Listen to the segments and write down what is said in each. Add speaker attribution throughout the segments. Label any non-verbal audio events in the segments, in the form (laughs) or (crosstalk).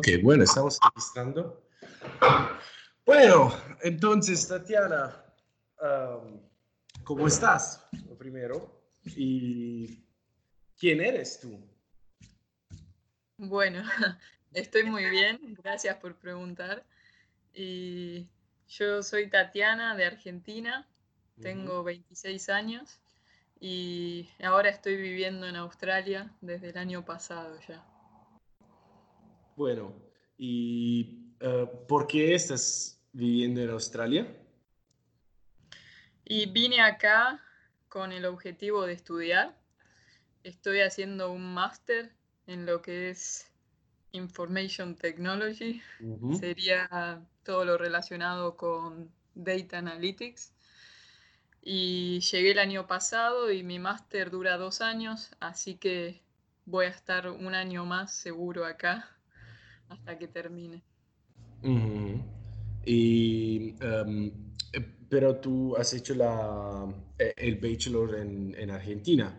Speaker 1: Ok, bueno, estamos registrando. Bueno, entonces, Tatiana, ¿cómo estás? Lo primero. ¿Y quién eres tú?
Speaker 2: Bueno, (laughs) estoy muy bien, gracias por preguntar. Y yo soy Tatiana de Argentina, tengo 26 años y ahora estoy viviendo en Australia desde el año pasado ya.
Speaker 1: Bueno, ¿y eh, por qué estás viviendo en Australia?
Speaker 2: Y vine acá con el objetivo de estudiar. Estoy haciendo un máster en lo que es Information Technology. Sería todo lo relacionado con Data Analytics. Y llegué el año pasado y mi máster dura dos años, así que voy a estar un año más seguro acá hasta que termine.
Speaker 1: Y, em, eh, pero tú has hecho la, eh, el bachelor en, en, Argentina.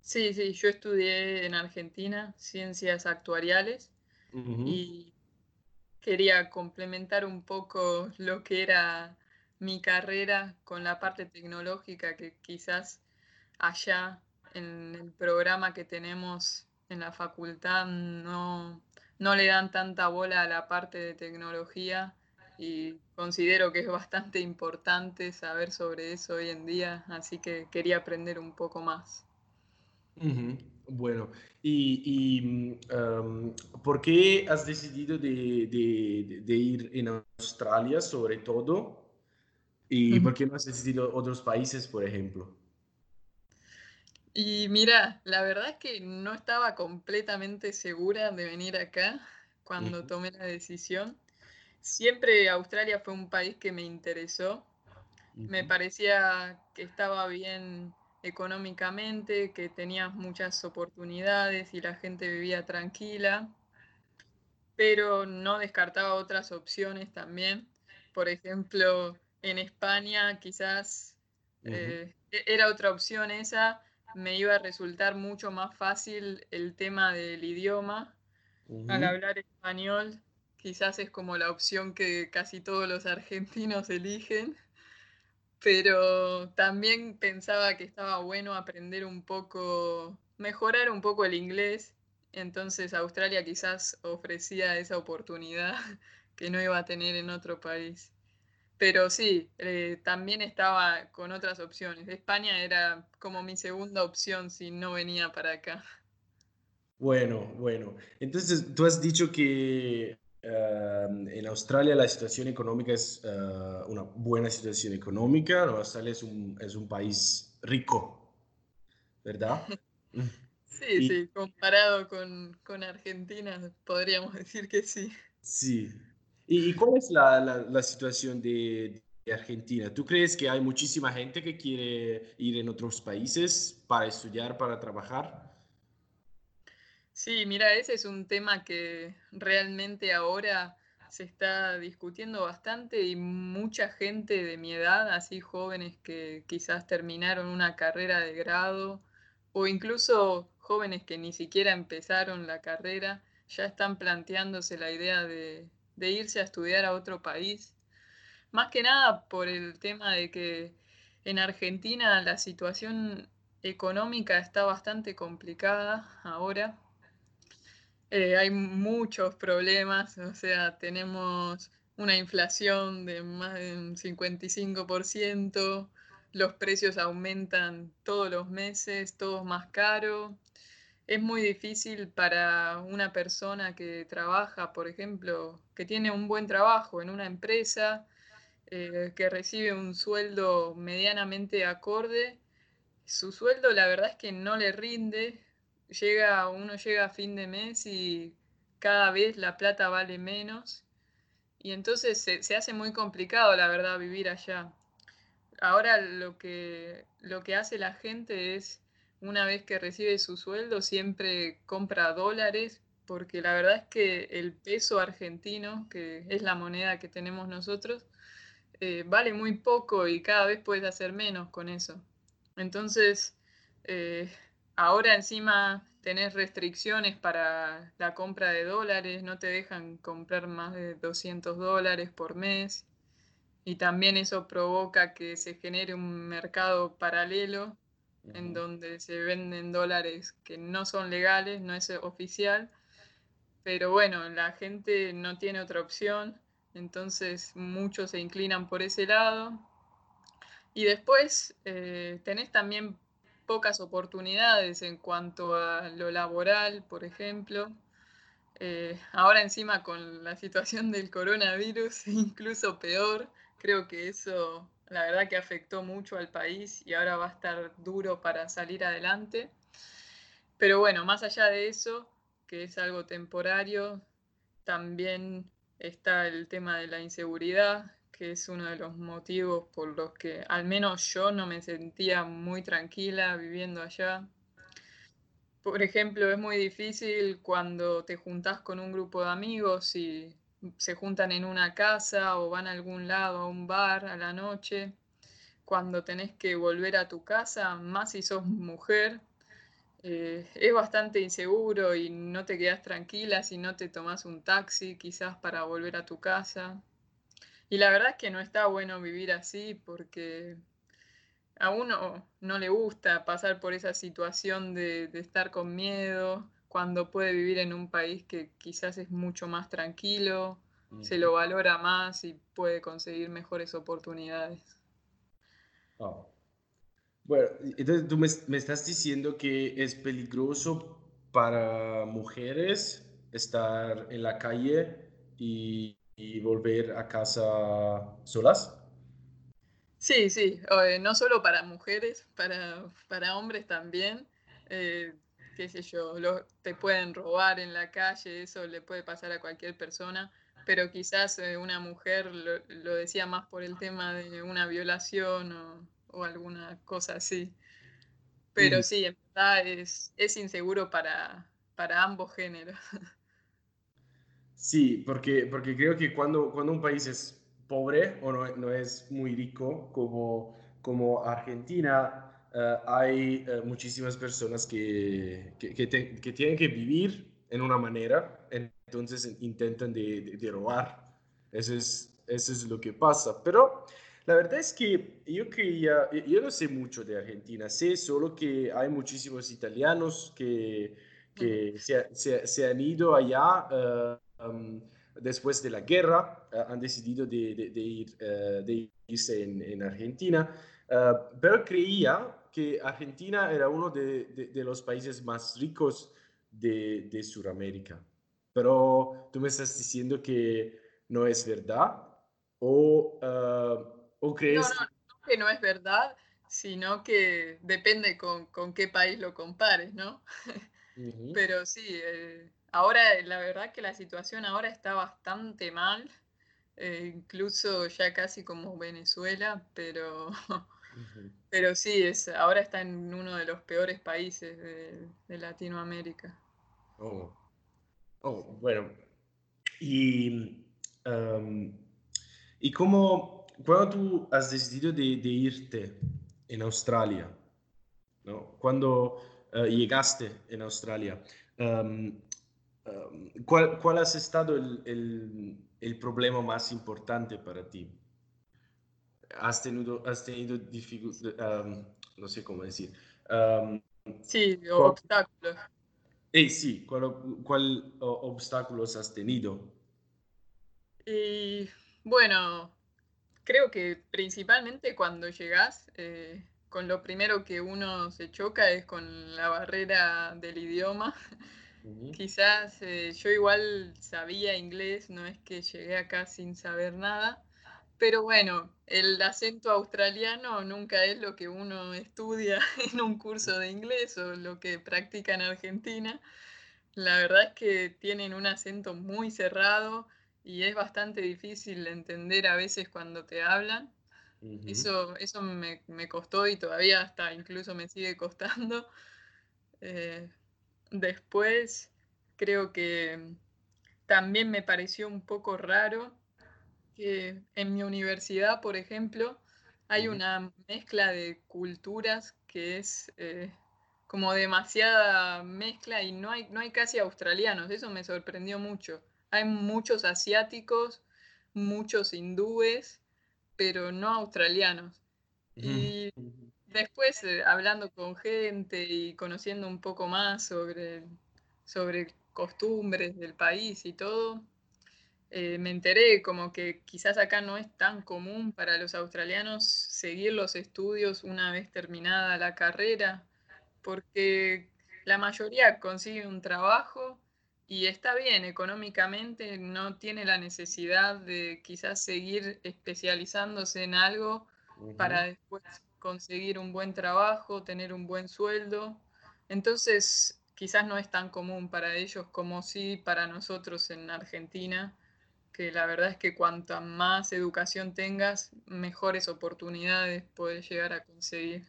Speaker 2: Sí, sí, yo estudié en Argentina ciencias actuariales y quería complementar un poco lo que era mi carrera con la parte tecnológica que quizás allá en el programa que tenemos en la facultad no, no le dan tanta bola a la parte de tecnología y considero que es bastante importante saber sobre eso hoy en día, así que quería aprender un poco más.
Speaker 1: Bueno, ¿y, mm, por qué has decidido de, de, ir en Australia sobre todo? ¿Y por qué no has decidido otros países, por ejemplo?
Speaker 2: Y mira, la verdad es que no estaba completamente segura de venir acá cuando tomé la decisión. Siempre Australia fue un país que me interesó. Me parecía que estaba bien económicamente, que tenía muchas oportunidades y la gente vivía tranquila, pero no descartaba otras opciones también. Por ejemplo, en España quizás eh, e-, era otra opción esa, me iba a resultar mucho más fácil el tema del idioma. Al hablar español, quizás es como la opción que casi todos los argentinos eligen, pero también pensaba que estaba bueno aprender un poco, mejorar un poco el inglés, entonces Australia quizás ofrecía esa oportunidad (laughs) que no iba a tener en otro país. Pero sí, eh, también estaba con otras opciones. España era como mi segunda opción si no venía para acá.
Speaker 1: Bueno, bueno. Entonces, tú has dicho que em, en Australia la situación económica es eh, una buena situación económica. Australia es un, es un país rico, ¿verdad? (laughs)
Speaker 2: sí, sí, comparado con, con Argentina, podríamos decir que sí.
Speaker 1: Sí, ¿Y, cuál es la, situación de, Argentina? ¿Tú crees que hay muchísima gente que quiere ir en otros países para estudiar, para trabajar?
Speaker 2: Sí, mira, ese es un tema que realmente ahora se está discutiendo bastante y mucha gente de mi edad, así jóvenes que quizás terminaron una carrera de grado o incluso jóvenes que ni siquiera empezaron la carrera, ya están planteándose la idea de, de irse a estudiar a otro país. Más que nada por el tema de que en Argentina la situación económica está bastante complicada ahora. Eh, hay muchos problemas, o sea, tenemos una inflación de más del 55%, los precios aumentan todos los meses, todo es más caro es muy difícil para una persona que trabaja, por ejemplo, que tiene un buen trabajo en una empresa, eh, que recibe un sueldo medianamente acorde, su sueldo la verdad es que no le rinde, llega, uno llega a fin de mes y cada vez la plata vale menos y entonces se, se hace muy complicado la verdad vivir allá. Ahora lo que, lo que hace la gente es una vez que recibe su sueldo siempre compra dólares, porque la verdad es que el peso argentino, que es la moneda que tenemos nosotros, eh, vale muy poco y cada vez puedes hacer menos con eso. Entonces, eh, ahora encima tenés restricciones para la compra de dólares, no te dejan comprar más de 200 dólares por mes y también eso provoca que se genere un mercado paralelo en donde se venden dólares que no son legales, no es oficial, pero bueno, la gente no tiene otra opción, entonces muchos se inclinan por ese lado. Y después eh, tenés también pocas oportunidades en cuanto a lo laboral, por ejemplo. Eh, ahora encima con la situación del coronavirus, (laughs) incluso peor, creo que eso la verdad que afectó mucho al país y ahora va a estar duro para salir adelante. Pero bueno, más allá de eso, que es algo temporario, también está el tema de la inseguridad, que es uno de los motivos por los que al menos yo no me sentía muy tranquila viviendo allá. Por ejemplo, es muy difícil cuando te juntás con un grupo de amigos y se juntan en una casa o van a algún lado, a un bar a la noche. Cuando tenés que volver a tu casa, más si sos mujer, eh, es bastante inseguro y no te quedas tranquila si no te tomas un taxi quizás para volver a tu casa. Y la verdad es que no está bueno vivir así porque a uno no le gusta pasar por esa situación de, estar con miedo cuando puede vivir en un país que quizás es mucho más tranquilo, se lo valora más y puede conseguir mejores oportunidades.
Speaker 1: Oh. Bueno, entonces tú me, estás diciendo que es peligroso para mujeres estar en la calle y y volver a casa solas?
Speaker 2: Sí, sí, eh, no solo para mujeres, para, para hombres también. Eh, qué sé yo, te pueden robar en la calle, eso le puede pasar a cualquier persona, pero quizás eh, una mujer lo, decía más por el tema de una violación o, alguna cosa así. Pero mm. sí, en verdad es, es inseguro para, para ambos géneros. (laughs)
Speaker 1: Sí, porque, porque creo que cuando, cuando un país es pobre o no, no es muy rico como, como Argentina, eh, hay eh, muchísimas personas que, que, que, tienen que vivir en una manera, entonces intentan de, de, robar. Eso es, eso es lo que pasa. Pero la verdad es que yo creía, yo no sé mucho de Argentina, sé solo que hay muchísimos italianos que, que se, se, se han ido allá. Uh, después de la guerra, eh, han decidido de, ir, eh, de irse en, Argentina, eh, pero creía que Argentina era uno de, los países más ricos de, Sudamérica. Pero tú me estás diciendo que no es verdad o, o crees...
Speaker 2: No, no, no, que no es verdad, sino que depende con, qué país lo compares, ¿no? (laughs) Pero sí, Ahora, la verdad que la situación ahora está bastante mal, eh, incluso ya casi como Venezuela, pero, (laughs) pero sí, es, ahora está en uno de los peores países de, Latinoamérica.
Speaker 1: Oh. oh. bueno. Y, ¿y cómo, cuando tú has decidido de, irte en Australia, ¿no? cuando eh, llegaste en Australia, Um, ¿cuál, ¿cuál, ha estado el, el, el, problema más importante para ti? ¿Has tenido, has tenido dificultades? Um, no sé cómo decir. Um,
Speaker 2: sí, obstáculos.
Speaker 1: Eh, sí, ¿cuál, cuál obstáculos has tenido?
Speaker 2: Y bueno, creo que principalmente cuando llegas, eh, con lo primero que uno se choca es con la barrera del idioma. Quizás eh, yo igual sabía inglés, no es que llegué acá sin saber nada, pero bueno, el acento australiano nunca es lo que uno estudia (laughs) en un curso de inglés o lo que practica en Argentina. La verdad es que tienen un acento muy cerrado y es bastante difícil de entender a veces cuando te hablan. Eso, eso me, costó y todavía hasta incluso me sigue costando. (laughs) Eh, Después, creo que también me pareció un poco raro que en mi universidad, por ejemplo, hay una mezcla de culturas que es eh, como demasiada mezcla y no hay, no hay casi australianos, eso me sorprendió mucho. Hay muchos asiáticos, muchos hindúes, pero no australianos. Y (laughs) después, eh, hablando con gente y conociendo un poco más sobre, sobre costumbres del país y todo, eh, me enteré como que quizás acá no es tan común para los australianos seguir los estudios una vez terminada la carrera, porque la mayoría consigue un trabajo y está bien económicamente, no tiene la necesidad de quizás seguir especializándose en algo para después conseguir un buen trabajo, tener un buen sueldo. Entonces, quizás no es tan común para ellos como sí para nosotros en Argentina, que la verdad es que cuanta más educación tengas, mejores oportunidades puedes llegar a conseguir.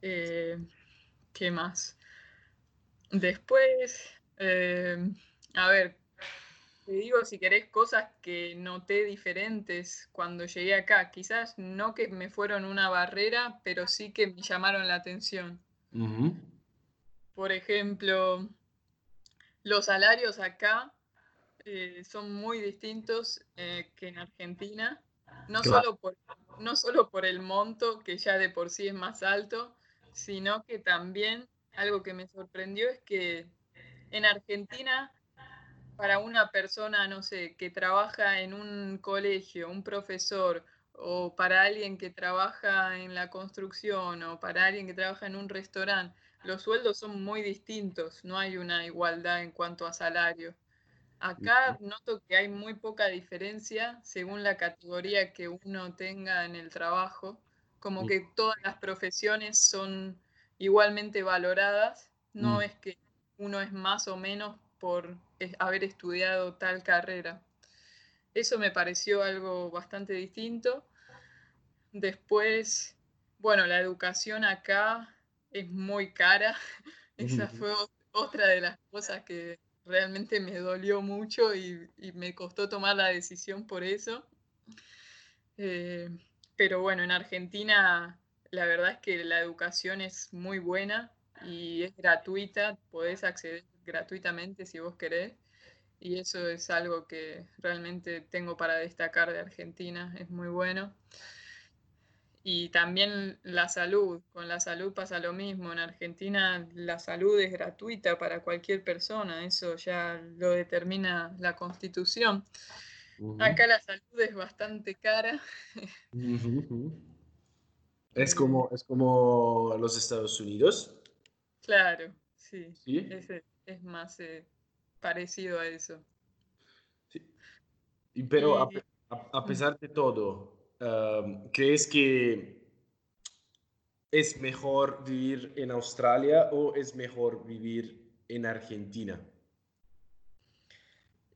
Speaker 2: Eh, ¿Qué más? Después, eh, a ver, te digo si querés cosas que noté diferentes cuando llegué acá. Quizás no que me fueron una barrera, pero sí que me llamaron la atención. Por ejemplo, los salarios acá eh, son muy distintos eh, que en Argentina, no, solo por, no solo por el monto, que ya de por sí es más alto, sino que también algo que me sorprendió es que en Argentina, para una persona, no sé, que trabaja en un colegio, un profesor, o para alguien que trabaja en la construcción, o para alguien que trabaja en un restaurante, los sueldos son muy distintos, no hay una igualdad en cuanto a salario. Acá noto que hay muy poca diferencia según la categoría que uno tenga en el trabajo, como que todas las profesiones son igualmente valoradas, no mm. es que uno es más o menos por haber estudiado tal carrera. Eso me pareció algo bastante distinto. Después, bueno, la educación acá es muy cara. (laughs) Esa fue otra de las cosas que realmente me dolió mucho y, me costó tomar la decisión por eso. Eh, pero bueno, en Argentina la verdad es que la educación es muy buena y es gratuita, podés acceder gratuitamente si vos querés. Y eso es algo que realmente tengo para destacar de Argentina, es muy bueno. Y también la salud, con la salud pasa lo mismo. En Argentina la salud es gratuita para cualquier persona, eso ya lo determina la constitución. Acá la salud es bastante cara. (laughs)
Speaker 1: Es como, es como los Estados Unidos.
Speaker 2: Claro, sí. Es, más eh, parecido a eso.
Speaker 1: Sí. Pero a, a pesar de todo, ¿crees que es mejor vivir en Australia o es mejor vivir en Argentina?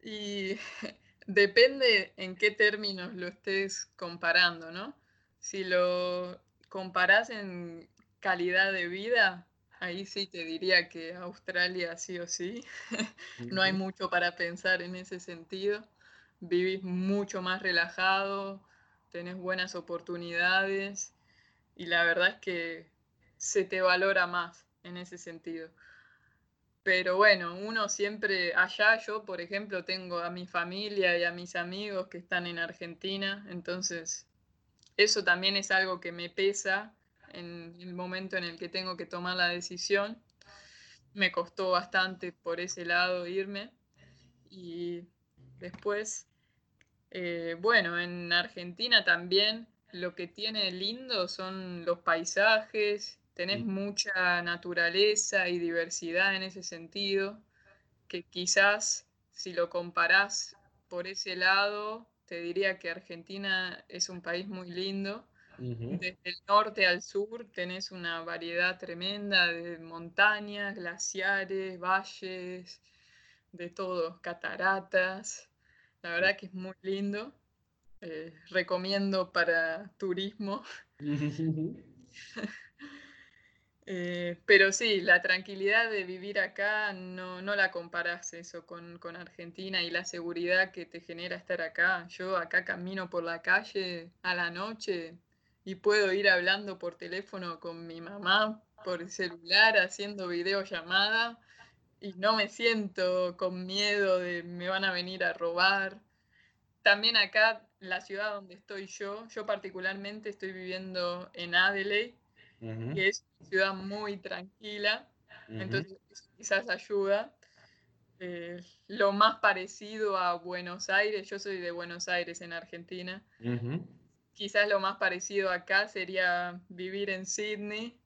Speaker 2: Y (laughs) depende en qué términos lo estés comparando, ¿no? Si lo comparas en calidad de vida, ahí sí te diría que Australia sí o sí. (laughs) no hay mucho para pensar en ese sentido. Vivís mucho más relajado, tenés buenas oportunidades y la verdad es que se te valora más en ese sentido. Pero bueno, uno siempre, allá yo, por ejemplo, tengo a mi familia y a mis amigos que están en Argentina, entonces eso también es algo que me pesa en el momento en el que tengo que tomar la decisión. Me costó bastante por ese lado irme y después eh, bueno, en Argentina también lo que tiene lindo son los paisajes, tenés mucha naturaleza y diversidad en ese sentido, que quizás si lo comparás por ese lado, te diría que Argentina es un país muy lindo. Desde el norte al sur tenés una variedad tremenda de montañas, glaciares, valles, de todo, cataratas. La verdad que es muy lindo. Eh, recomiendo para turismo. (laughs) Eh, pero sí, la tranquilidad de vivir acá no, la comparas eso con, Argentina y la seguridad que te genera estar acá. Yo acá camino por la calle a la noche y puedo ir hablando por teléfono con mi mamá por celular, haciendo videollamada y no me siento con miedo de me van a venir a robar. También acá, la ciudad donde estoy yo, yo particularmente estoy viviendo en Adelaide, que es una ciudad muy tranquila, entonces quizás ayuda. Eh, lo más parecido a Buenos Aires, yo soy de Buenos Aires en Argentina, quizás lo más parecido acá sería vivir en Sydney,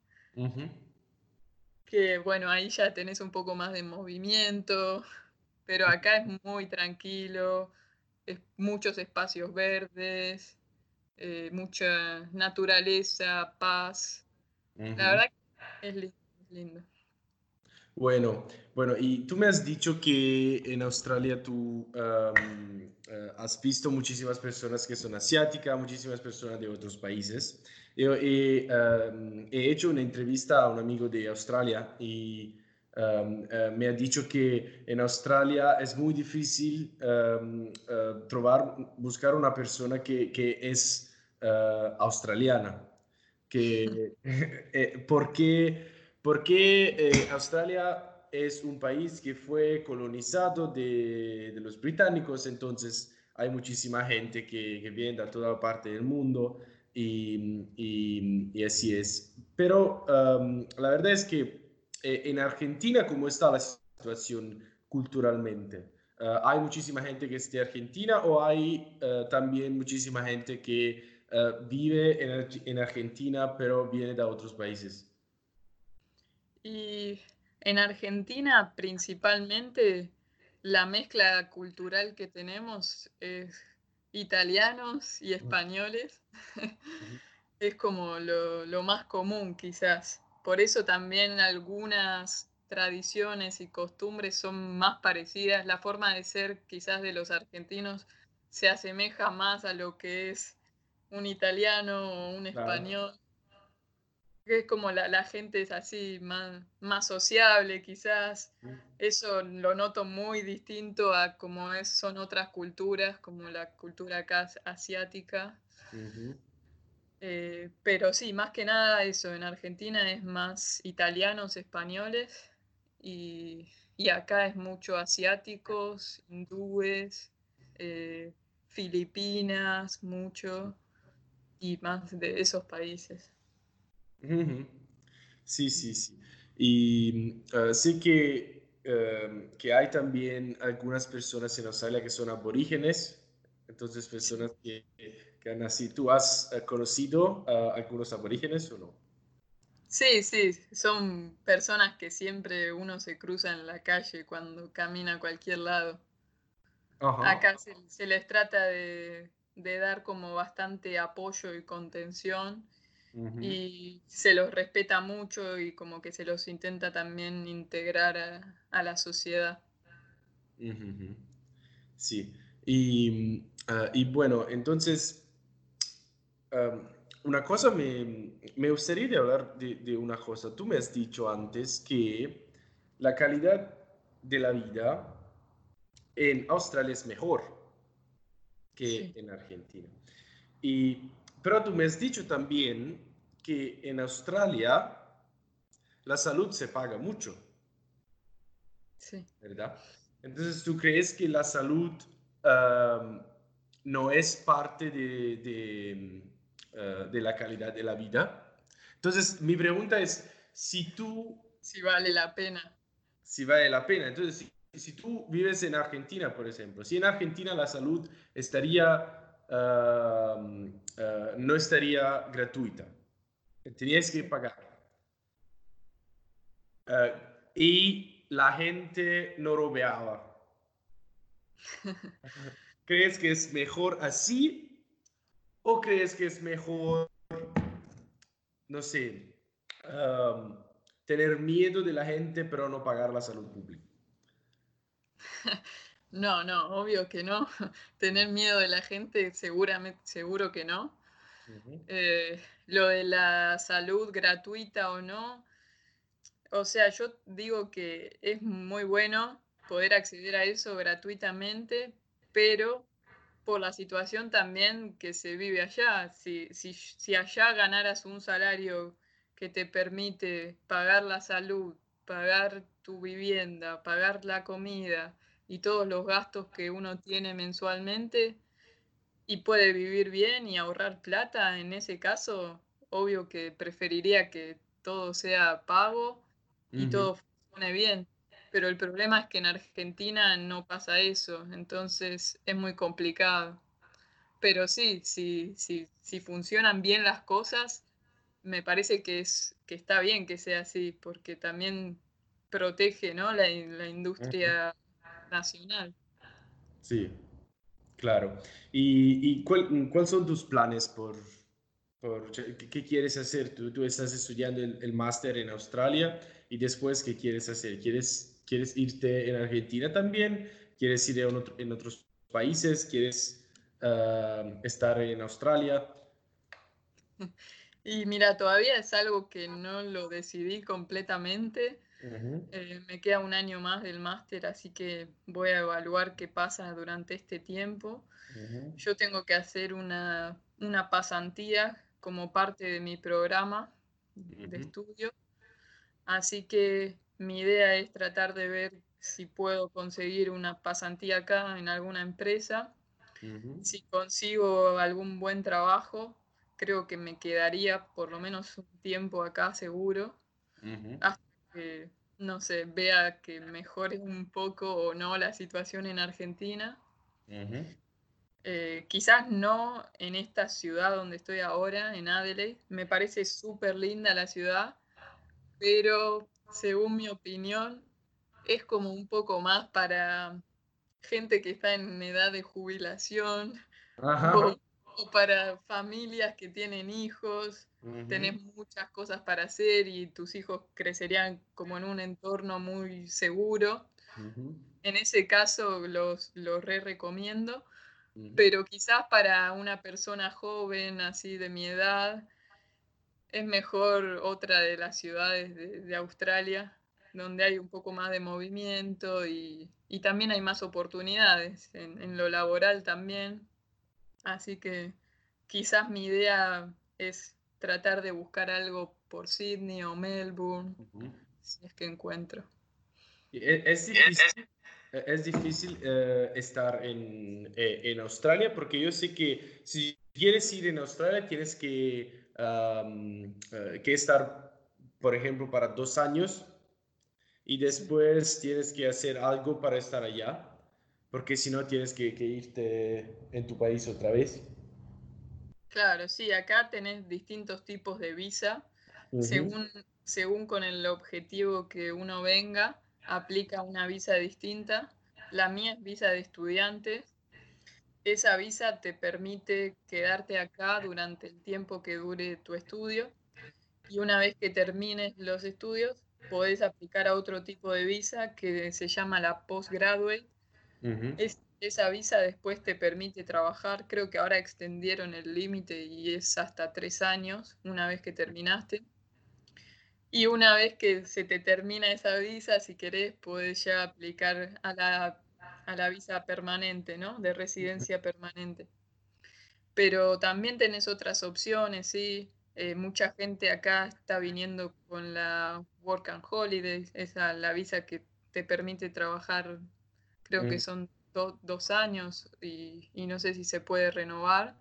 Speaker 2: que bueno, ahí ya tenés un poco más de movimiento, pero acá es muy tranquilo, es muchos espacios verdes, eh, mucha naturaleza, paz. La verdad que es lindo,
Speaker 1: Bueno, bueno, y tú me has dicho que en Australia tú eh, has visto muchísimas personas que son asiáticas, muchísimas personas de otros países. Yo he, he, hecho una entrevista a un amigo de Australia y eh, me ha dicho que en Australia es muy difícil uh, trovar, buscar una persona que, que es uh, australiana. Que, (laughs) eh, porque porque Australia es un país que fue colonizado de, de los británicos, entonces hay muchísima gente que, que viene de toda parte del mundo y, y, así es. Pero la verdad es que eh, en Argentina, ¿cómo está la situación culturalmente? Uh, ¿Hay muchísima gente que es de Argentina o hay uh, también muchísima gente que uh, vive en, en, Argentina pero viene de otros países?
Speaker 2: Y en Argentina principalmente la mezcla cultural que tenemos es italianos y españoles. (laughs) es como lo, lo, más común quizás. Por eso también algunas tradiciones y costumbres son más parecidas. La forma de ser quizás de los argentinos se asemeja más a lo que es un italiano o un español es como la, gente es así, más, más sociable quizás. Mm. Eso lo noto muy distinto a como es, son otras culturas, como la cultura acá asiática. Eh, pero sí, más que nada eso, en Argentina es más italianos, españoles y, acá es mucho asiáticos, hindúes, eh, filipinas, mucho y más de esos países.
Speaker 1: Sí, sí, sí. Y uh, sé que, uh, que hay también algunas personas en Australia que son aborígenes, entonces personas que, que han nacido. ¿Tú has uh, conocido a algunos aborígenes o no?
Speaker 2: Sí, sí, son personas que siempre uno se cruza en la calle cuando camina a cualquier lado. Ajá. Acá se, se, les trata de, de dar como bastante apoyo y contención y se los respeta mucho y como que se los intenta también integrar a, la sociedad.
Speaker 1: Sí, y, ah, y, bueno, entonces, una cosa me, me, gustaría hablar de, de, una cosa. Tú me has dicho antes que la calidad de la vida en Australia es mejor que en Argentina. Y pero tú me has dicho también que en Australia la salud se paga mucho.
Speaker 2: Sí.
Speaker 1: ¿Verdad? Entonces, ¿tú crees que la salud no es parte de, de, uh, de, la calidad de la vida? Entonces, mi pregunta es, si tú...
Speaker 2: Si vale la pena.
Speaker 1: Si vale la pena. Entonces, si, si tú vives en Argentina, por ejemplo, si en Argentina la salud estaría Uh, uh, no estaría gratuita. Tenías que pagar. Uh, y la gente no robeaba. (laughs) ¿Crees que es mejor así? ¿O crees que es mejor, no sé, um, tener miedo de la gente pero no pagar la salud pública? (laughs)
Speaker 2: No, no, obvio que no. (laughs) Tener miedo de la gente, seguramente, seguro que no. Eh, lo de la salud gratuita o no, o sea, yo digo que es muy bueno poder acceder a eso gratuitamente, pero por la situación también que se vive allá. Si, si, si allá ganaras un salario que te permite pagar la salud, pagar tu vivienda, pagar la comida y todos los gastos que uno tiene mensualmente y puede vivir bien y ahorrar plata, en ese caso, obvio que preferiría que todo sea pago y todo funcione bien. Pero el problema es que en Argentina no pasa eso, entonces es muy complicado. Pero sí, sí, sí, si funcionan bien las cosas, me parece que, es, que está bien que sea así, porque también protege ¿no? la, industria nacional.
Speaker 1: Sí, claro. ¿Y, cuáles son tus planes por, qué, quieres hacer? Tú, tú estás estudiando el, máster en Australia y después, ¿qué quieres hacer? ¿Quieres, ¿Quieres irte en Argentina también? ¿Quieres ir en, en otros países? ¿Quieres ah, estar en Australia? (laughs)
Speaker 2: Y mira, todavía es algo que no lo decidí completamente. Eh, me queda un año más del máster, así que voy a evaluar qué pasa durante este tiempo. Yo tengo que hacer una, una, pasantía como parte de mi programa de estudio. Así que mi idea es tratar de ver si puedo conseguir una pasantía acá en alguna empresa. Si consigo algún buen trabajo, creo que me quedaría por lo menos un tiempo acá seguro, hasta que, no sé, vea que mejore un poco o no la situación en Argentina. Eh, quizás no en esta ciudad donde estoy ahora, en Adelaide. Me parece súper linda la ciudad, pero según mi opinión, es como un poco más para gente que está en edad de jubilación. Ajá o para familias que tienen hijos, tenés muchas cosas para hacer y tus hijos crecerían como en un entorno muy seguro. En ese caso los, los re recomiendo, pero quizás para una persona joven, así de mi edad, es mejor otra de las ciudades de, Australia, donde hay un poco más de movimiento y, también hay más oportunidades en lo laboral también. Así que quizás mi idea es tratar de buscar algo por Sydney o Melbourne, si es que encuentro.
Speaker 1: E, es, difícil, e, es difícil eh, estar en, eh, en, Australia porque yo sé que si quieres ir en Australia tienes que, eh, que estar, por ejemplo, para dos años y después tienes que hacer algo para estar allá porque si no tienes que, irte en tu país otra vez.
Speaker 2: Claro, sí, acá tenés distintos tipos de visa. según, según con el objetivo que uno venga, aplica una visa distinta. La mía es visa de estudiantes. Esa visa te permite quedarte acá durante el tiempo que dure tu estudio. Y una vez que termines los estudios, podés aplicar a otro tipo de visa que se llama la postgraduate, esa visa después te permite trabajar, creo que ahora extendieron el límite y es hasta tres años una vez que terminaste. Y una vez que se te termina esa visa, si querés, puedes ya aplicar a la, visa permanente, ¿no? De residencia permanente. Pero también tenés otras opciones, ¿sí? Eh, mucha gente acá está viniendo con la Work and Holiday, esa la visa que te permite trabajar creo que mm. son dos años y, no sé si se puede renovar.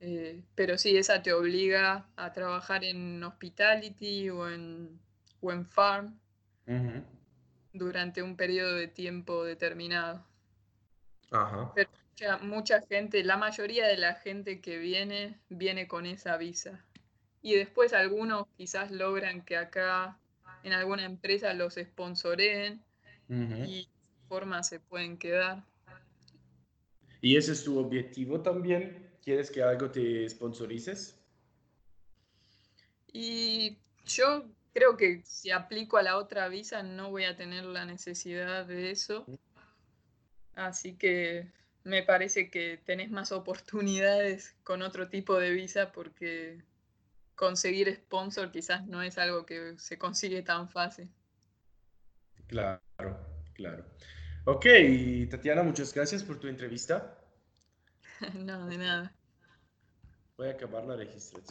Speaker 2: Eh, pero sí, esa te obliga a trabajar en hospitality o en, o en farm durante un periodo de tiempo determinado. Pero mucha, mucha gente, la mayoría de la gente que viene, viene con esa visa. Y después algunos quizás logran que acá en alguna empresa los sponsoreen y forma se pueden quedar.
Speaker 1: ¿Y ese es tu objetivo también? ¿Quieres que algo te sponsorices?
Speaker 2: Y yo creo que si aplico a la otra visa no voy a tener la necesidad de eso. Así que me parece que tenés más oportunidades con otro tipo de visa porque conseguir sponsor quizás no es algo que se consigue tan fácil.
Speaker 1: Claro, claro. Ok, Tatiana, muchas gracias por tu entrevista. (laughs)
Speaker 2: no, de nada.
Speaker 1: Voy a acabar la registración.